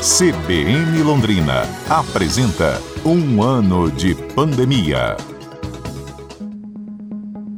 CBN Londrina apresenta Um ano de pandemia.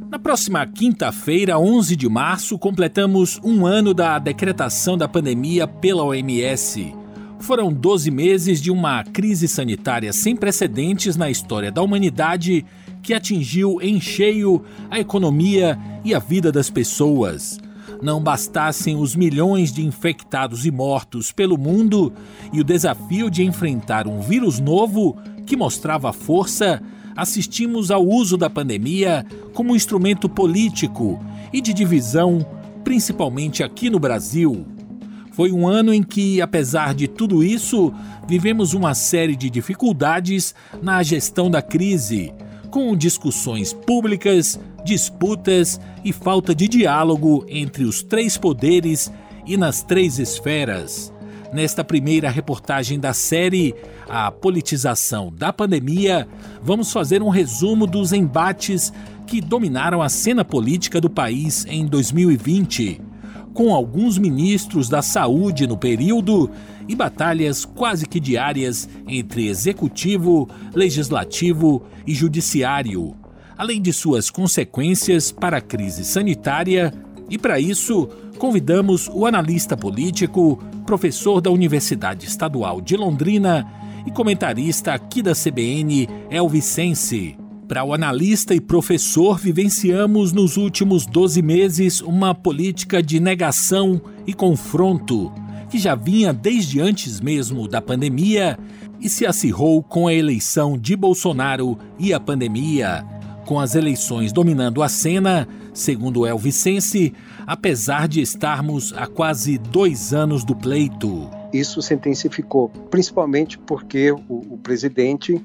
Na próxima quinta-feira, 11 de março, completamos um ano da decretação da pandemia pela OMS. Foram 12 meses de uma crise sanitária sem precedentes na história da humanidade que atingiu em cheio a economia e a vida das pessoas não bastassem os milhões de infectados e mortos pelo mundo e o desafio de enfrentar um vírus novo que mostrava força, assistimos ao uso da pandemia como instrumento político e de divisão, principalmente aqui no Brasil. Foi um ano em que, apesar de tudo isso, vivemos uma série de dificuldades na gestão da crise, com discussões públicas disputas e falta de diálogo entre os três poderes e nas três esferas. Nesta primeira reportagem da série A Politização da Pandemia, vamos fazer um resumo dos embates que dominaram a cena política do país em 2020, com alguns ministros da saúde no período e batalhas quase que diárias entre executivo, legislativo e judiciário além de suas consequências para a crise sanitária, e para isso convidamos o analista político, professor da Universidade Estadual de Londrina e comentarista aqui da CBN, Elvicense. Para o analista e professor, vivenciamos nos últimos 12 meses uma política de negação e confronto que já vinha desde antes mesmo da pandemia e se acirrou com a eleição de Bolsonaro e a pandemia com as eleições dominando a cena, segundo El Vicense, apesar de estarmos há quase dois anos do pleito. Isso se intensificou, principalmente porque o, o presidente,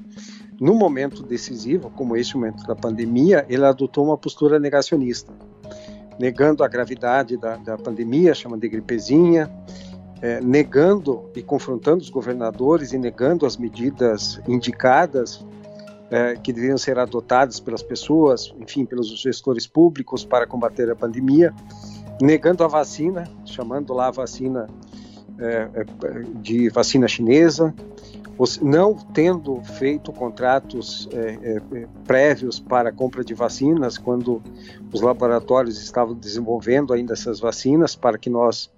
no momento decisivo, como este momento da pandemia, ele adotou uma postura negacionista, negando a gravidade da, da pandemia, chamando de gripezinha, é, negando e confrontando os governadores e negando as medidas indicadas é, que deveriam ser adotadas pelas pessoas, enfim, pelos gestores públicos para combater a pandemia, negando a vacina, chamando lá a vacina é, é de vacina chinesa, não tendo feito contratos é, é, prévios para compra de vacinas, quando os laboratórios estavam desenvolvendo ainda essas vacinas, para que nós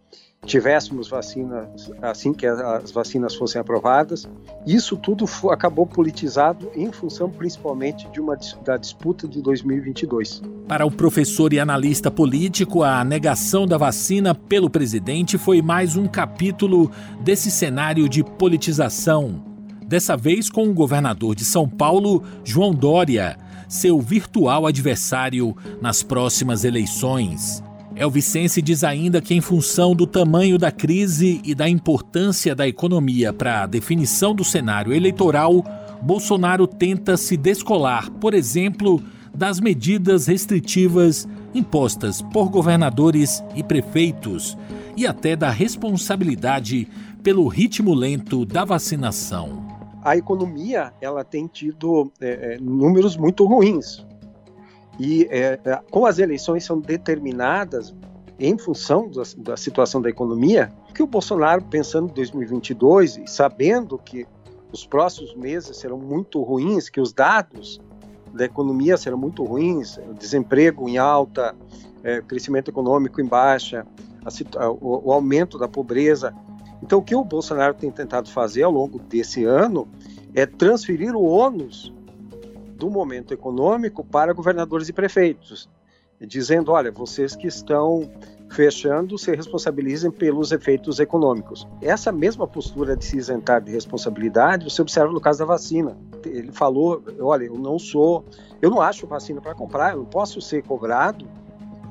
tivéssemos vacinas assim que as vacinas fossem aprovadas. Isso tudo acabou politizado em função principalmente de uma da disputa de 2022. Para o professor e analista político, a negação da vacina pelo presidente foi mais um capítulo desse cenário de politização. Dessa vez com o governador de São Paulo, João Dória, seu virtual adversário nas próximas eleições. Elvicense diz ainda que, em função do tamanho da crise e da importância da economia para a definição do cenário eleitoral, Bolsonaro tenta se descolar, por exemplo, das medidas restritivas impostas por governadores e prefeitos e até da responsabilidade pelo ritmo lento da vacinação. A economia ela tem tido é, é números muito ruins. E é, é, como as eleições são determinadas em função da, da, situação da economia, que o Bolsonaro, pensando em 2022 e sabendo que os próximos meses serão muito ruins, que os dados da economia serão muito ruins, desemprego em alta, é, crescimento econômico em baixa, a, o, o aumento da pobreza. Então, o que o Bolsonaro tem tentado fazer ao longo desse ano é transferir o ônus do momento econômico para governadores e prefeitos, dizendo: olha, vocês que estão fechando se responsabilizem pelos efeitos econômicos. Essa mesma postura de se isentar de responsabilidade você observa no caso da vacina. Ele falou: olha, eu não sou, eu não acho vacina para comprar, eu não posso ser cobrado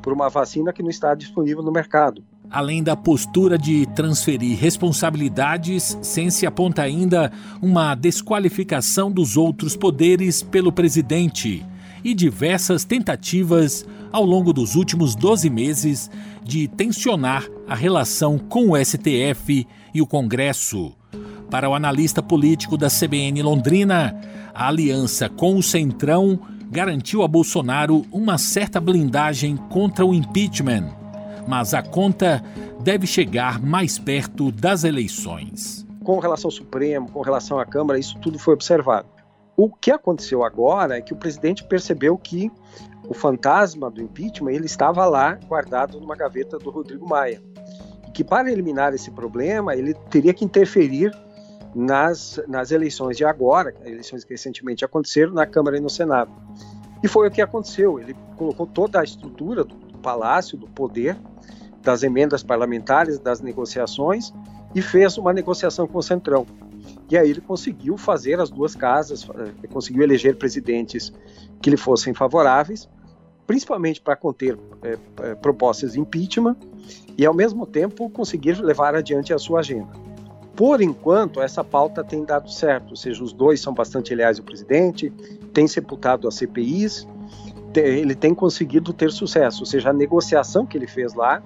por uma vacina que não está disponível no mercado. Além da postura de transferir responsabilidades, Sense aponta ainda uma desqualificação dos outros poderes pelo presidente e diversas tentativas ao longo dos últimos 12 meses de tensionar a relação com o STF e o Congresso. Para o analista político da CBN Londrina, a aliança com o Centrão garantiu a Bolsonaro uma certa blindagem contra o impeachment mas a conta deve chegar mais perto das eleições. com relação ao Supremo, com relação à Câmara, isso tudo foi observado. O que aconteceu agora é que o presidente percebeu que o fantasma do impeachment ele estava lá guardado numa gaveta do Rodrigo Maia. E que para eliminar esse problema, ele teria que interferir nas, nas eleições de agora, eleições que recentemente aconteceram na Câmara e no Senado. E foi o que aconteceu. Ele colocou toda a estrutura do, palácio, do poder, das emendas parlamentares, das negociações, e fez uma negociação com o Centrão. E aí ele conseguiu fazer as duas casas, eh, conseguiu eleger presidentes que lhe fossem favoráveis, principalmente para conter é, propostas de impeachment e, ao mesmo tempo, conseguir levar adiante a sua agenda. Por enquanto, essa pauta tem dado certo, ou seja, os dois são bastante leais ao presidente, tem sepultado as CPIs, ele tem conseguido ter sucesso, ou seja, a negociação que ele fez lá,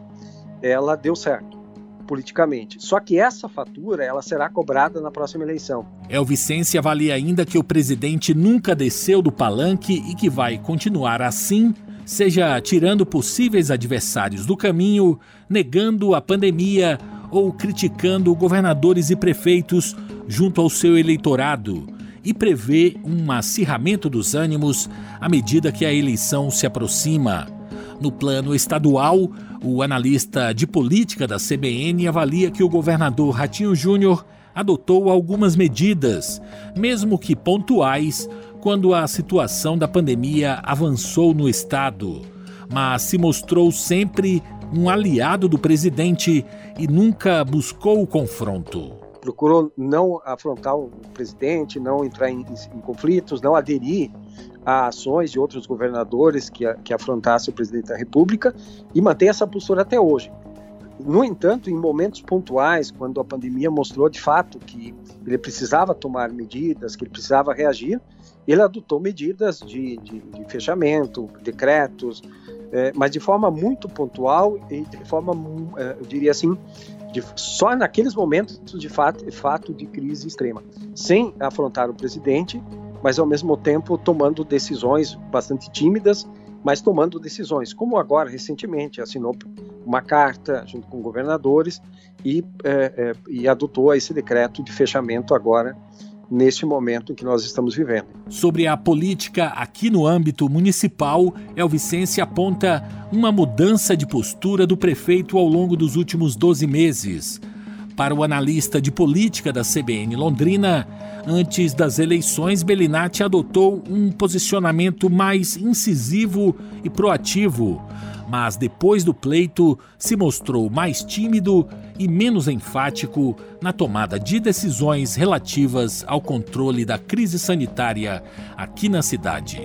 ela deu certo politicamente. Só que essa fatura ela será cobrada na próxima eleição. Elvicense avalia ainda que o presidente nunca desceu do palanque e que vai continuar assim, seja tirando possíveis adversários do caminho, negando a pandemia ou criticando governadores e prefeitos junto ao seu eleitorado e prevê um acirramento dos ânimos à medida que a eleição se aproxima. No plano estadual, o analista de política da CBN avalia que o governador Ratinho Júnior adotou algumas medidas, mesmo que pontuais, quando a situação da pandemia avançou no estado, mas se mostrou sempre um aliado do presidente e nunca buscou o confronto. Procurou não afrontar o presidente, não entrar em, em conflitos, não aderir a ações de outros governadores que, que afrontassem o presidente da República e mantém essa postura até hoje. No entanto, em momentos pontuais, quando a pandemia mostrou de fato que ele precisava tomar medidas, que ele precisava reagir, ele adotou medidas de, de, de fechamento, decretos, é, mas de forma muito pontual e de forma, é, eu diria assim, de, só naqueles momentos de fato, fato de crise extrema, sem afrontar o presidente mas ao mesmo tempo tomando decisões bastante tímidas, mas tomando decisões, como agora recentemente assinou uma carta junto com governadores e, é, é, e adotou esse decreto de fechamento agora neste momento que nós estamos vivendo. Sobre a política aqui no âmbito municipal, Elvicense aponta uma mudança de postura do prefeito ao longo dos últimos 12 meses. Para o analista de política da CBN Londrina, antes das eleições, Bellinati adotou um posicionamento mais incisivo e proativo, mas depois do pleito se mostrou mais tímido e menos enfático na tomada de decisões relativas ao controle da crise sanitária aqui na cidade.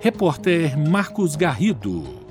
Repórter Marcos Garrido.